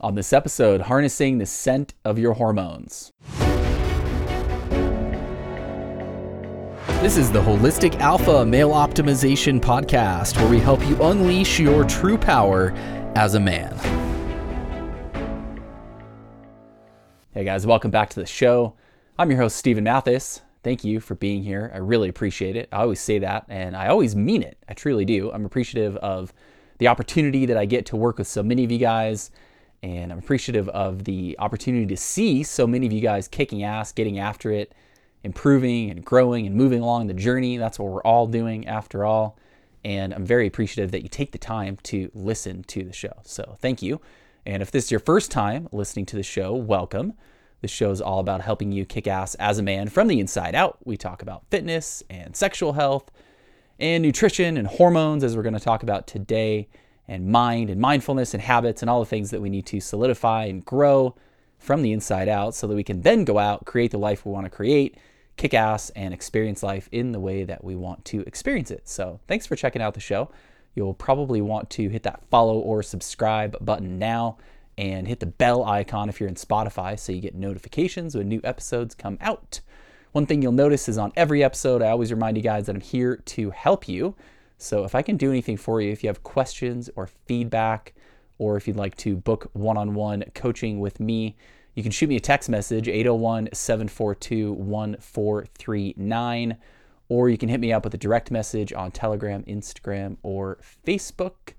on this episode Harnessing the Scent of Your Hormones. This is the Holistic Alpha Male Optimization Podcast, where we help you unleash your true power as a man. Hey guys, welcome back to the show. I'm your host, Stephen Mathis. Thank you for being here. I really appreciate it. I always say that, and I always mean it. I truly do. I'm appreciative of the opportunity that I get to work with so many of you guys, and I'm appreciative of the opportunity to see so many of you guys kicking ass, getting after it, improving and growing and moving along the journey. That's what we're all doing after all. And I'm very appreciative that you take the time to listen to the show. So thank you. And if this is your first time listening to the show, welcome. This show is all about helping you kick ass as a man from the inside out. We talk about fitness and sexual health and nutrition and hormones, as we're going to talk about today, and mind and mindfulness and habits and all the things that we need to solidify and grow from the inside out so that we can then go out, create the life we want to create, kick ass, and experience life in the way that we want to experience it. So, thanks for checking out the show. You'll probably want to hit that follow or subscribe button now and hit the bell icon if you're in Spotify so you get notifications when new episodes come out. One thing you'll notice is on every episode, I always remind you guys that I'm here to help you. So if I can do anything for you, if you have questions or feedback, or if you'd like to book one on one coaching with me, you can shoot me a text message 801 742 1439, or you can hit me up with a direct message on Telegram, Instagram, or Facebook.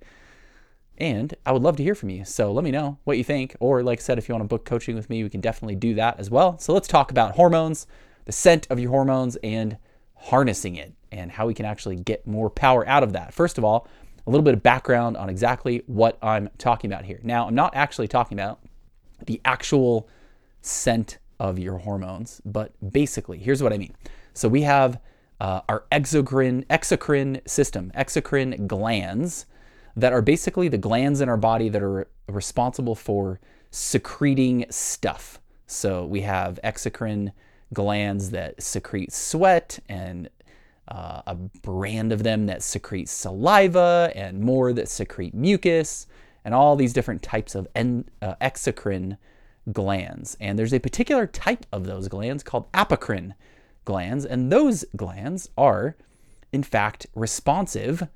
And I would love to hear from you. So let me know what you think. Or, like I said, if you want to book coaching with me, we can definitely do that as well. So let's talk about hormones, the scent of your hormones, and harnessing it, and how we can actually get more power out of that. First of all, a little bit of background on exactly what I'm talking about here. Now, I'm not actually talking about the actual scent of your hormones, but basically, here's what I mean. So we have uh, our exocrine, exocrine system, exocrine glands that are basically the glands in our body that are responsible for secreting stuff. So we have exocrine glands that secrete sweat and uh, a brand of them that secrete saliva and more that secrete mucus and all these different types of en- uh, exocrine glands. And there's a particular type of those glands called apocrine glands, and those glands are, in fact, responsive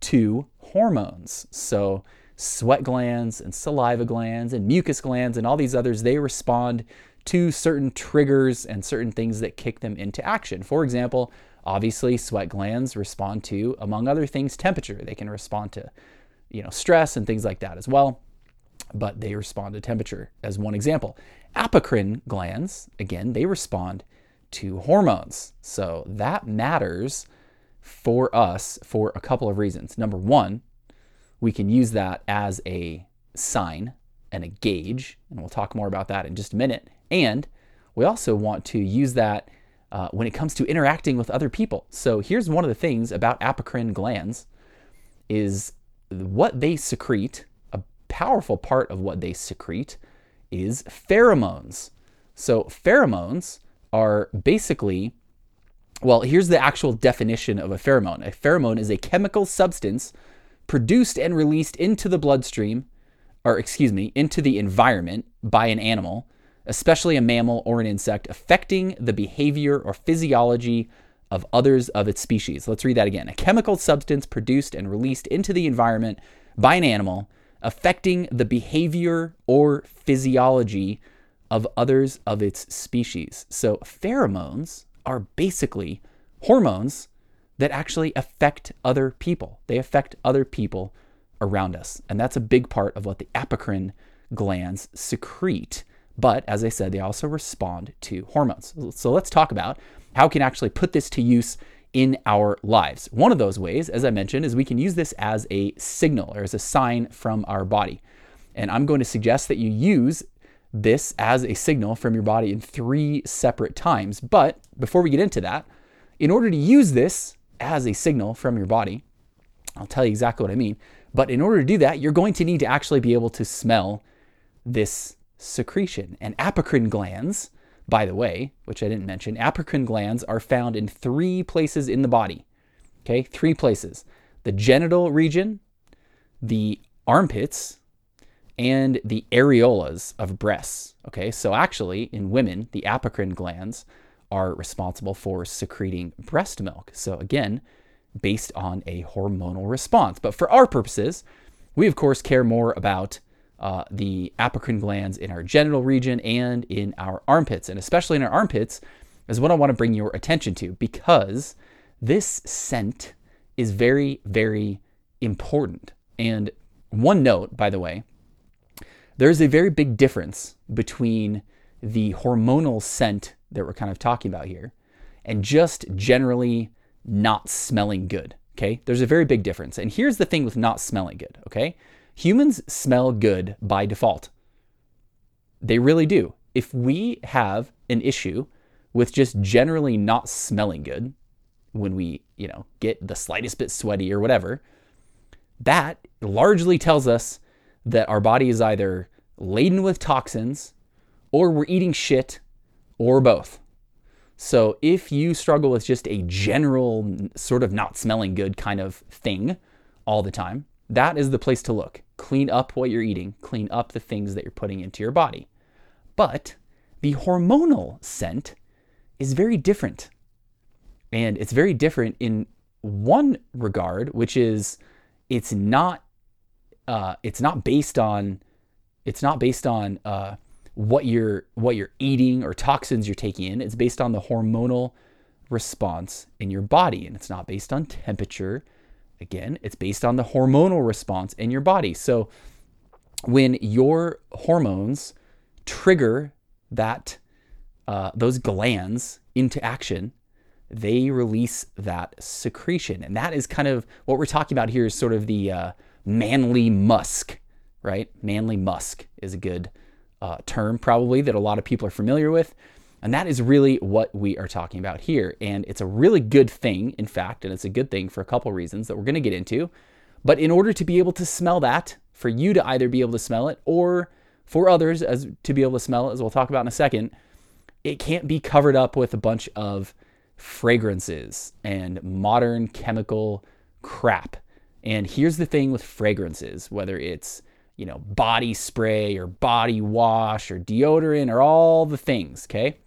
to hormones. So, sweat glands and saliva glands and mucus glands and all these others, they respond to certain triggers and certain things that kick them into action. For example, obviously, sweat glands respond to, among other things, temperature. They can respond to, you know, stress and things like that as well, but they respond to temperature as one example. Apocrine glands, again, they respond to hormones. So that matters for us for a couple of reasons. Number one, we can use that as a sign and a gauge, and we'll talk more about that in just a minute. And we also want to use that uh, when it comes to interacting with other people. So here's one of the things about apocrine glands is what they secrete, a powerful part of what they secrete is pheromones. So pheromones are basically well, here's the actual definition of a pheromone. A pheromone is a chemical substance produced and released into the bloodstream, or excuse me, into the environment by an animal, especially a mammal or an insect, affecting the behavior or physiology of others of its species. Let's read that again. A chemical substance produced and released into the environment by an animal, affecting the behavior or physiology of others of its species. So, pheromones are basically hormones that actually affect other people. They affect other people around us. And that's a big part of what the apocrine glands secrete. But as I said, they also respond to hormones. So let's talk about how we can actually put this to use in our lives. One of those ways, as I mentioned, is we can use this as a signal or as a sign from our body. And I'm going to suggest that you use this as a signal from your body in three separate times. But before we get into that, in order to use this as a signal from your body, I'll tell you exactly what I mean. But in order to do that, you're going to need to actually be able to smell this secretion. And apocrine glands, by the way, which I didn't mention, apocrine glands are found in three places in the body. Okay, three places the genital region, the armpits, and the areolas of breasts. Okay, so actually, in women, the apocrine glands are responsible for secreting breast milk. So, again, based on a hormonal response. But for our purposes, we of course care more about uh, the apocrine glands in our genital region and in our armpits, and especially in our armpits, is what I want to bring your attention to because this scent is very, very important. And one note, by the way, there's a very big difference between the hormonal scent that we're kind of talking about here and just generally not smelling good. Okay. There's a very big difference. And here's the thing with not smelling good. Okay. Humans smell good by default. They really do. If we have an issue with just generally not smelling good when we, you know, get the slightest bit sweaty or whatever, that largely tells us that our body is either laden with toxins or we're eating shit or both. So if you struggle with just a general sort of not smelling good kind of thing all the time, that is the place to look. Clean up what you're eating, clean up the things that you're putting into your body. But the hormonal scent is very different. And it's very different in one regard, which is it's not uh, it's not based on it's not based on uh, what you're what you're eating or toxins you're taking in. It's based on the hormonal response in your body, and it's not based on temperature. Again, it's based on the hormonal response in your body. So when your hormones trigger that uh, those glands into action, they release that secretion, and that is kind of what we're talking about here. Is sort of the uh, manly musk, right? Manly musk is a good uh, term, probably, that a lot of people are familiar with. And that is really what we are talking about here. And it's a really good thing, in fact, and it's a good thing for a couple reasons that we're going to get into. But in order to be able to smell that, for you to either be able to smell it or for others as to be able to smell it, as we'll talk about in a second, it can't be covered up with a bunch of fragrances and modern chemical crap. And here's the thing with fragrances, whether it's you know, body spray or body wash or deodorant or all the things, okay?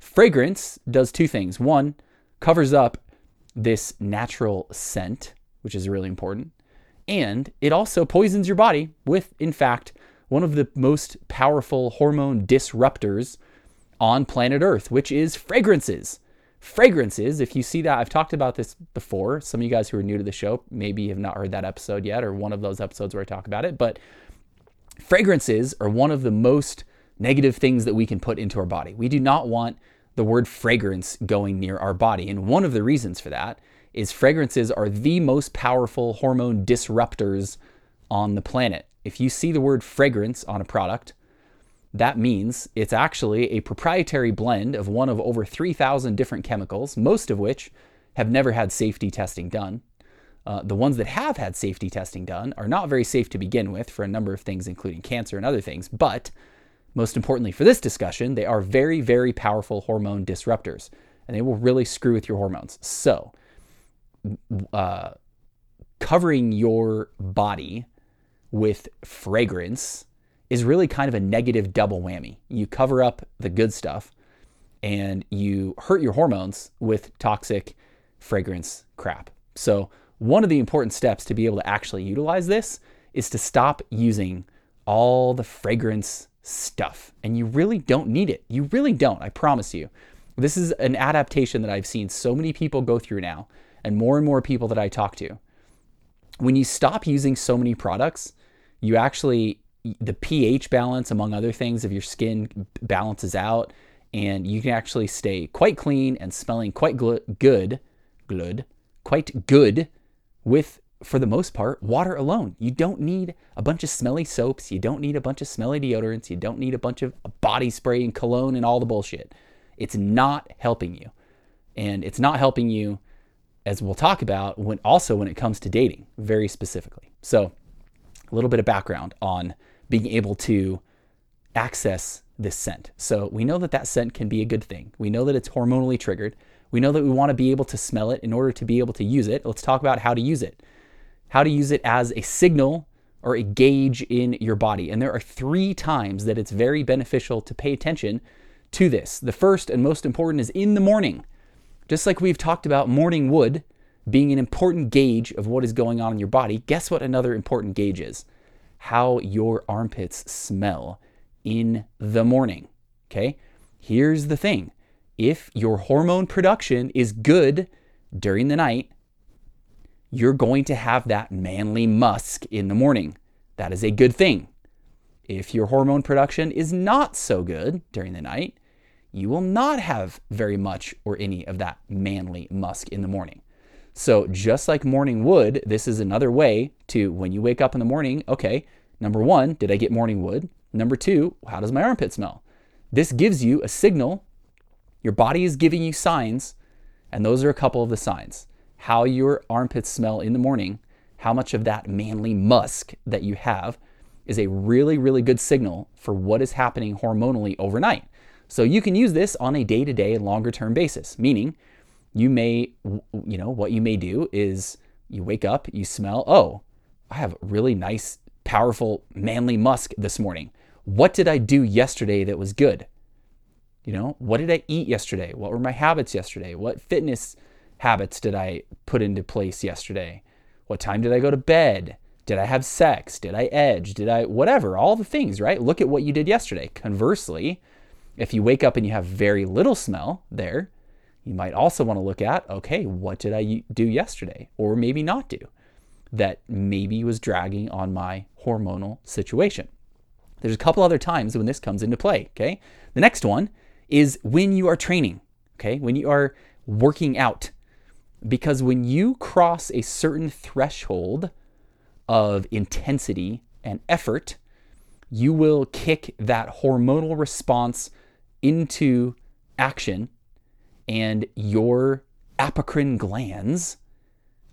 Fragrance does two things. One, covers up this natural scent, which is really important, and it also poisons your body with, in fact, one of the most powerful hormone disruptors on planet Earth, which is fragrances. Fragrances, if you see that, I've talked about this before. Some of you guys who are new to the show maybe have not heard that episode yet, or one of those episodes where I talk about it, but Fragrances are one of the most negative things that we can put into our body. We do not want the word fragrance going near our body. And one of the reasons for that is fragrances are the most powerful hormone disruptors on the planet. If you see the word fragrance on a product, that means it's actually a proprietary blend of one of over 3,000 different chemicals, most of which have never had safety testing done. Uh, the ones that have had safety testing done are not very safe to begin with for a number of things, including cancer and other things. But most importantly for this discussion, they are very, very powerful hormone disruptors and they will really screw with your hormones. So, uh, covering your body with fragrance is really kind of a negative double whammy. You cover up the good stuff and you hurt your hormones with toxic fragrance crap. So, one of the important steps to be able to actually utilize this is to stop using all the fragrance stuff. And you really don't need it. You really don't, I promise you. This is an adaptation that I've seen so many people go through now, and more and more people that I talk to. When you stop using so many products, you actually, the pH balance, among other things, of your skin balances out, and you can actually stay quite clean and smelling quite gl- good, good, quite good with, for the most part, water alone. You don't need a bunch of smelly soaps. You don't need a bunch of smelly deodorants. You don't need a bunch of body spray and cologne and all the bullshit. It's not helping you. And it's not helping you, as we'll talk about, when also when it comes to dating, very specifically. So, a little bit of background on being able to access this scent. So, we know that that scent can be a good thing. We know that it's hormonally triggered. We know that we want to be able to smell it in order to be able to use it. Let's talk about how to use it. How to use it as a signal or a gauge in your body. And there are three times that it's very beneficial to pay attention to this. The first and most important is in the morning. Just like we've talked about morning wood being an important gauge of what is going on in your body, guess what another important gauge is? How your armpits smell in the morning. Okay? Here's the thing if your hormone production is good during the night, you're going to have that manly musk in the morning. That is a good thing. If your hormone production is not so good during the night, you will not have very much or any of that manly musk in the morning. So, just like morning wood, this is another way to, when you wake up in the morning, okay, number one, did I get morning wood? Number two, how does my armpit smell? This gives you a signal. Your body is giving you signs, and those are a couple of the signs. How your armpits smell in the morning, how much of that manly musk that you have is a really, really good signal for what is happening hormonally overnight. So you can use this on a day to day, longer term basis, meaning you may, you know, what you may do is you wake up, you smell, oh, I have really nice, powerful, manly musk this morning. What did I do yesterday that was good? You know, what did I eat yesterday? What were my habits yesterday? What fitness habits did I put into place yesterday? What time did I go to bed? Did I have sex? Did I edge? Did I, whatever, all the things, right? Look at what you did yesterday. Conversely, if you wake up and you have very little smell there, you might also want to look at okay, what did I do yesterday or maybe not do that maybe was dragging on my hormonal situation. There's a couple other times when this comes into play, okay? The next one is when you are training, okay? When you are working out. Because when you cross a certain threshold of intensity and effort, you will kick that hormonal response into action and your apocrine glands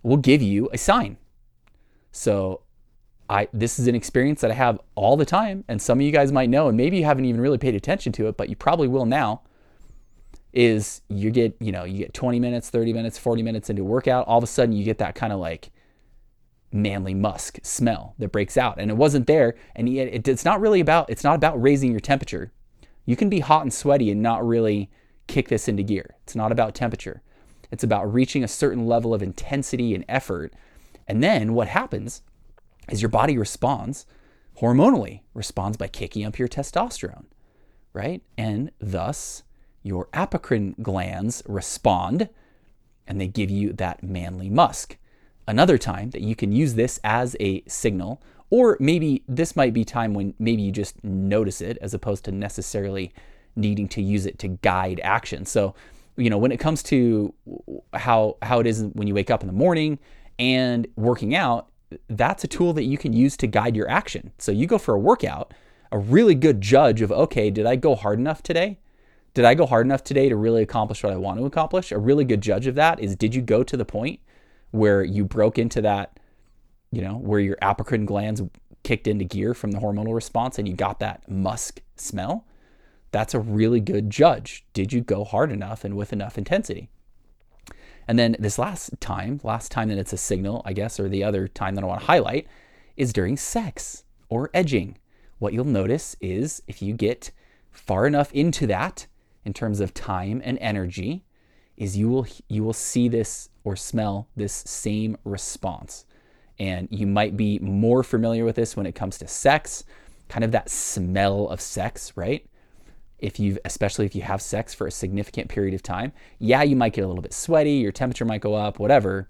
will give you a sign. So I this is an experience that I have all the time and some of you guys might know and maybe you haven't even really paid attention to it but you probably will now is you get, you know, you get 20 minutes, 30 minutes, 40 minutes into a workout, all of a sudden you get that kind of like manly musk smell that breaks out and it wasn't there and it, it's not really about it's not about raising your temperature. You can be hot and sweaty and not really kick this into gear. It's not about temperature, it's about reaching a certain level of intensity and effort. And then what happens is your body responds hormonally, responds by kicking up your testosterone, right? And thus, your apocrine glands respond and they give you that manly musk. Another time that you can use this as a signal, or maybe this might be time when maybe you just notice it as opposed to necessarily needing to use it to guide action. So, you know, when it comes to how how it is when you wake up in the morning and working out, that's a tool that you can use to guide your action. So you go for a workout, a really good judge of okay, did I go hard enough today? Did I go hard enough today to really accomplish what I want to accomplish? A really good judge of that is did you go to the point where you broke into that, you know, where your apocrine glands kicked into gear from the hormonal response and you got that musk smell? that's a really good judge. Did you go hard enough and with enough intensity? And then this last time, last time that it's a signal, I guess, or the other time that I want to highlight is during sex or edging. What you'll notice is if you get far enough into that in terms of time and energy, is you will you will see this or smell this same response. And you might be more familiar with this when it comes to sex, kind of that smell of sex, right? if you've especially if you have sex for a significant period of time yeah you might get a little bit sweaty your temperature might go up whatever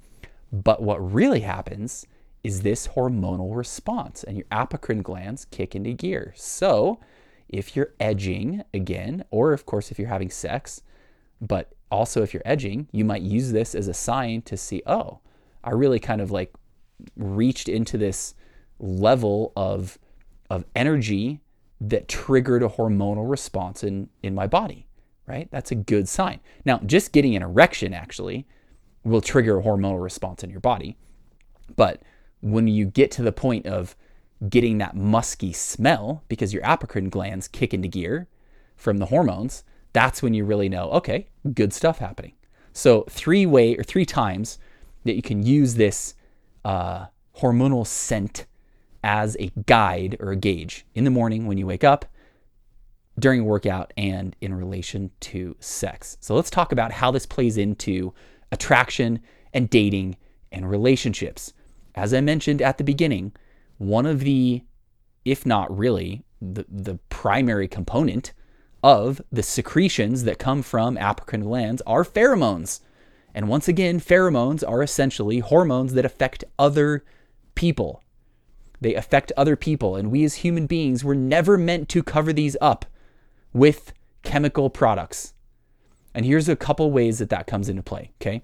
but what really happens is this hormonal response and your apocrine glands kick into gear so if you're edging again or of course if you're having sex but also if you're edging you might use this as a sign to see oh i really kind of like reached into this level of of energy that triggered a hormonal response in, in my body, right? That's a good sign. Now, just getting an erection actually will trigger a hormonal response in your body. But when you get to the point of getting that musky smell because your apocrine glands kick into gear from the hormones, that's when you really know, okay, good stuff happening. So, three way or three times that you can use this uh, hormonal scent as a guide or a gauge in the morning when you wake up, during workout, and in relation to sex. So let's talk about how this plays into attraction and dating and relationships. As I mentioned at the beginning, one of the, if not really, the, the primary component of the secretions that come from apocrine glands are pheromones. And once again, pheromones are essentially hormones that affect other people. They affect other people, and we as human beings were never meant to cover these up with chemical products. And here's a couple ways that that comes into play, okay?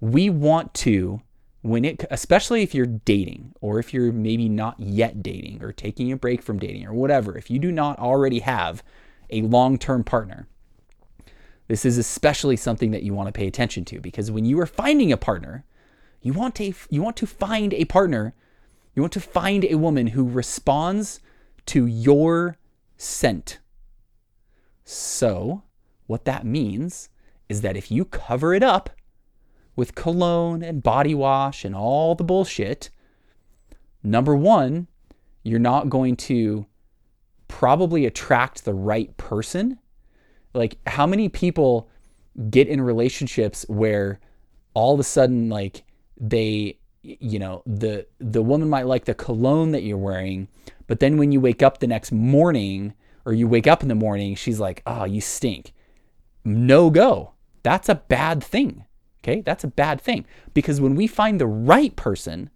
We want to when it especially if you're dating or if you're maybe not yet dating or taking a break from dating or whatever, if you do not already have a long-term partner, this is especially something that you want to pay attention to because when you are finding a partner, you want to you want to find a partner, you want to find a woman who responds to your scent. So, what that means is that if you cover it up with cologne and body wash and all the bullshit, number one, you're not going to probably attract the right person. Like, how many people get in relationships where all of a sudden, like, they, you know, the the woman might like the cologne that you're wearing, but then when you wake up the next morning, or you wake up in the morning, she's like, oh, you stink. No go. That's a bad thing. Okay, that's a bad thing because when we find the right person,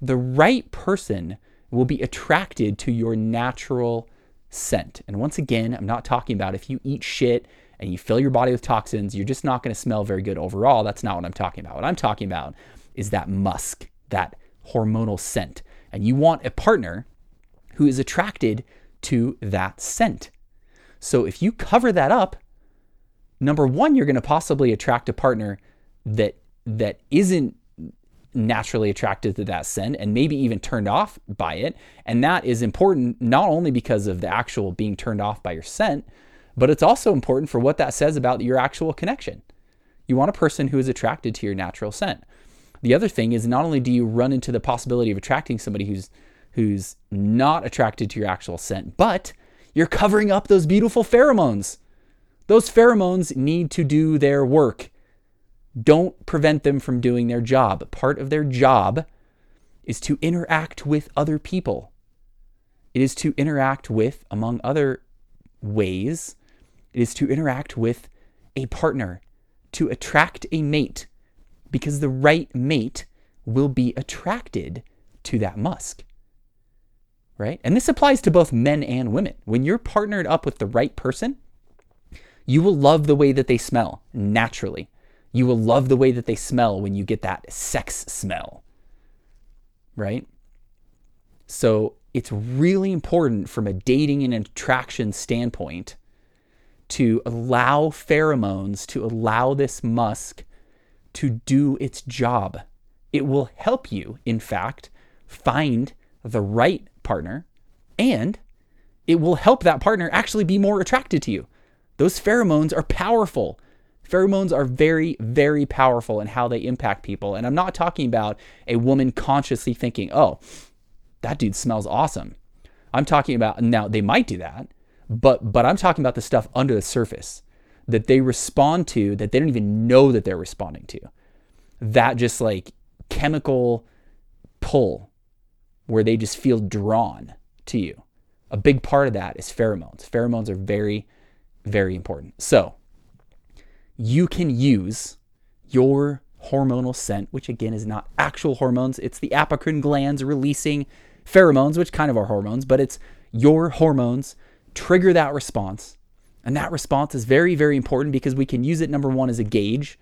the right person will be attracted to your natural scent. And once again, I'm not talking about if you eat shit and you fill your body with toxins, you're just not going to smell very good overall. That's not what I'm talking about. What I'm talking about is that musk, that hormonal scent. And you want a partner who is attracted to that scent. So if you cover that up, number one, you're going to possibly attract a partner that that isn't naturally attracted to that scent and maybe even turned off by it. And that is important not only because of the actual being turned off by your scent, but it's also important for what that says about your actual connection. You want a person who is attracted to your natural scent. The other thing is not only do you run into the possibility of attracting somebody who's who's not attracted to your actual scent, but you're covering up those beautiful pheromones. Those pheromones need to do their work. Don't prevent them from doing their job. Part of their job is to interact with other people. It is to interact with, among other ways, it is to interact with a partner, to attract a mate, because the right mate will be attracted to that musk right? And this applies to both men and women. When you're partnered up with the right person, you will love the way that they smell naturally. You will love the way that they smell when you get that sex smell, right? So it's really important from a dating and attraction standpoint to allow pheromones, to allow this musk to do its job. It will help you, in fact, find the right partner and it will help that partner actually be more attracted to you. Those pheromones are powerful. Pheromones are very, very powerful in how they impact people. And I'm not talking about a woman consciously thinking, oh, that dude smells awesome. I'm talking about now they might do that, but but I'm talking about the stuff under the surface that they respond to that they don't even know that they're responding to. That just like chemical pull where they just feel drawn to you. A big part of that is pheromones. Pheromones are very, very important. So you can use your hormonal scent, which again is not actual hormones, it's the apocrine glands releasing pheromones, which kind of are hormones, but it's your hormones trigger that response. And that response is very, very important because we can use it, number one, as a gauge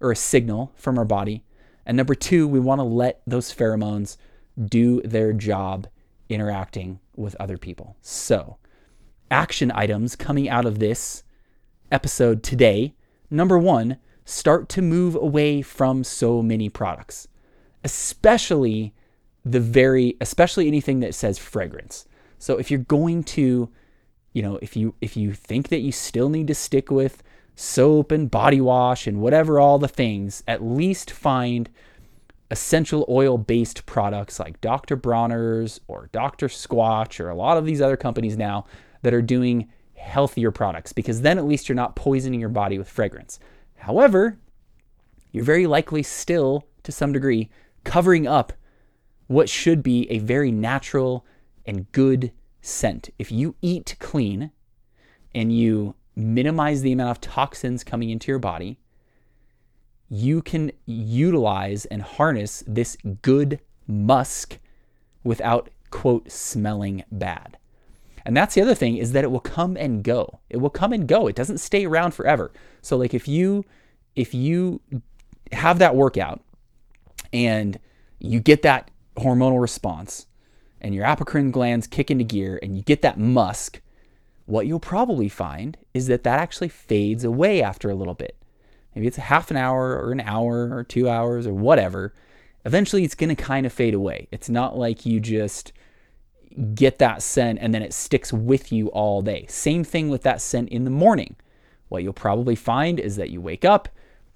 or a signal from our body. And number two, we want to let those pheromones do their job interacting with other people. So, action items coming out of this episode today. Number one, start to move away from so many products, especially the very, especially anything that says fragrance. So if you're going to, you know, if you if you think that you still need to stick with soap and body wash and whatever all the things, at least find essential oil based products like Dr. Bronner's or Dr. Squatch or a lot of these other companies now that are doing healthier products because then at least you're not poisoning your body with fragrance. However, you're very likely still, to some degree, covering up what should be a very natural and good scent. If you eat clean and you minimize the amount of toxins coming into your body, you can utilize and harness this good musk without, quote, smelling bad. And that's the other thing is that it will come and go. It will come and go. It doesn't stay around forever. So like if you if you have that workout and you get that hormonal response and your apocrine glands kick into gear and you get that musk, what you'll probably find is that that actually fades away after a little bit. Maybe it's a half an hour or an hour or two hours or whatever. Eventually, it's going to kind of fade away. It's not like you just get that scent and then it sticks with you all day. Same thing with that scent in the morning. What you'll probably find is that you wake up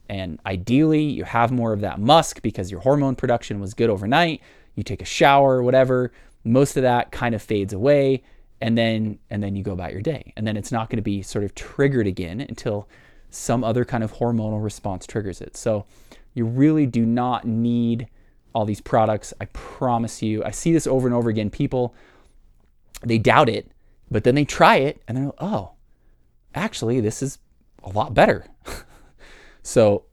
and ideally you have more of that musk because your hormone production was good overnight. You take a shower whatever, most of that kind of fades away and then and then you go about your day. And then it's not going to be sort of triggered again until some other kind of hormonal response triggers it. So you really do not need all these products. I promise you. I see this over and over again. People they doubt it, but then they try it and they're like, "Oh, actually this is a lot better." so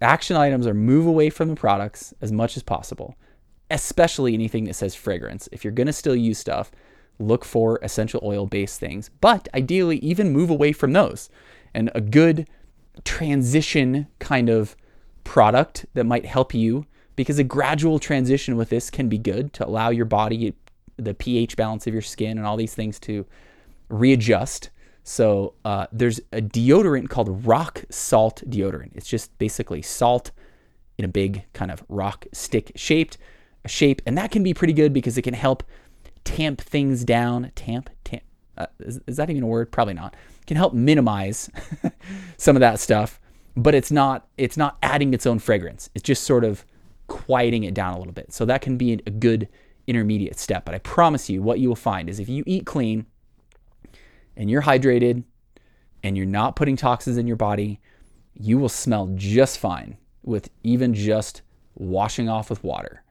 action items are move away from the products as much as possible, especially anything that says fragrance. If you're going to still use stuff, look for essential oil based things, but ideally even move away from those. And a good transition kind of product that might help you because a gradual transition with this can be good to allow your body the pH balance of your skin and all these things to readjust. So uh, there's a deodorant called rock salt deodorant. It's just basically salt in a big kind of rock stick shaped shape, and that can be pretty good because it can help tamp things down. Tamp, tamp. Uh, is, is that even a word? Probably not can help minimize some of that stuff, but it's not it's not adding its own fragrance. It's just sort of quieting it down a little bit. So that can be a good intermediate step. But I promise you, what you will find is if you eat clean and you're hydrated and you're not putting toxins in your body, you will smell just fine with even just washing off with water.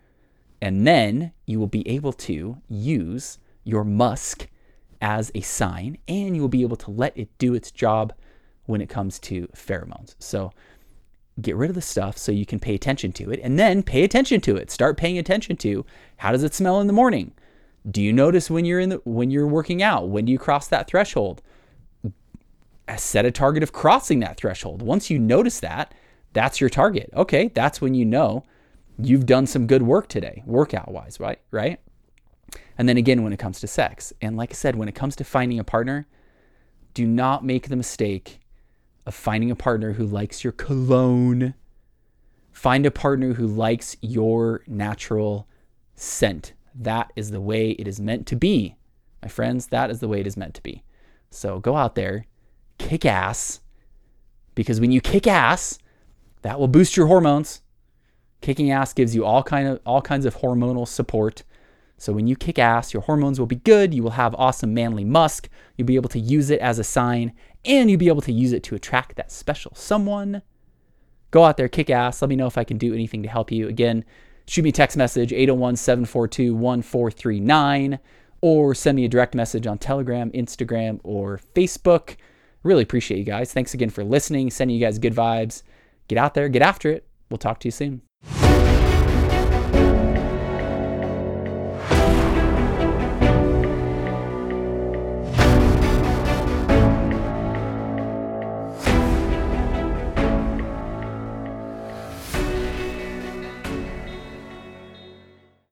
And then you will be able to use your musk as a sign, and you will be able to let it do its job when it comes to pheromones. So get rid of the stuff so you can pay attention to it, and then pay attention to it. Start paying attention to how does it smell in the morning? Do you notice when you're in the when you're working out? When do you cross that threshold? Set a target of crossing that threshold. Once you notice that, that's your target. Okay, that's when you know you've done some good work today, workout wise, right? Right? And then again, when it comes to sex. And like I said, when it comes to finding a partner, do not make the mistake of finding a partner who likes your cologne. Find a partner who likes your natural scent. That is the way it is meant to be. My friends, that is the way it is meant to be. So go out there, kick ass, because when you kick ass, that will boost your hormones. Kicking ass gives you all kind of all kinds of hormonal support so when you kick ass, your hormones will be good, you will have awesome manly musk, you'll be able to use it as a sign, and you'll be able to use it to attract that special someone. Go out there, kick ass. Let me know if I can do anything to help you. Again, shoot me a text message 801 742 1439 or send me a direct message on Telegram, Instagram, or Facebook. Really appreciate you guys. Thanks again for listening, sending you guys good vibes. Get out there, get after it. We'll talk to you soon.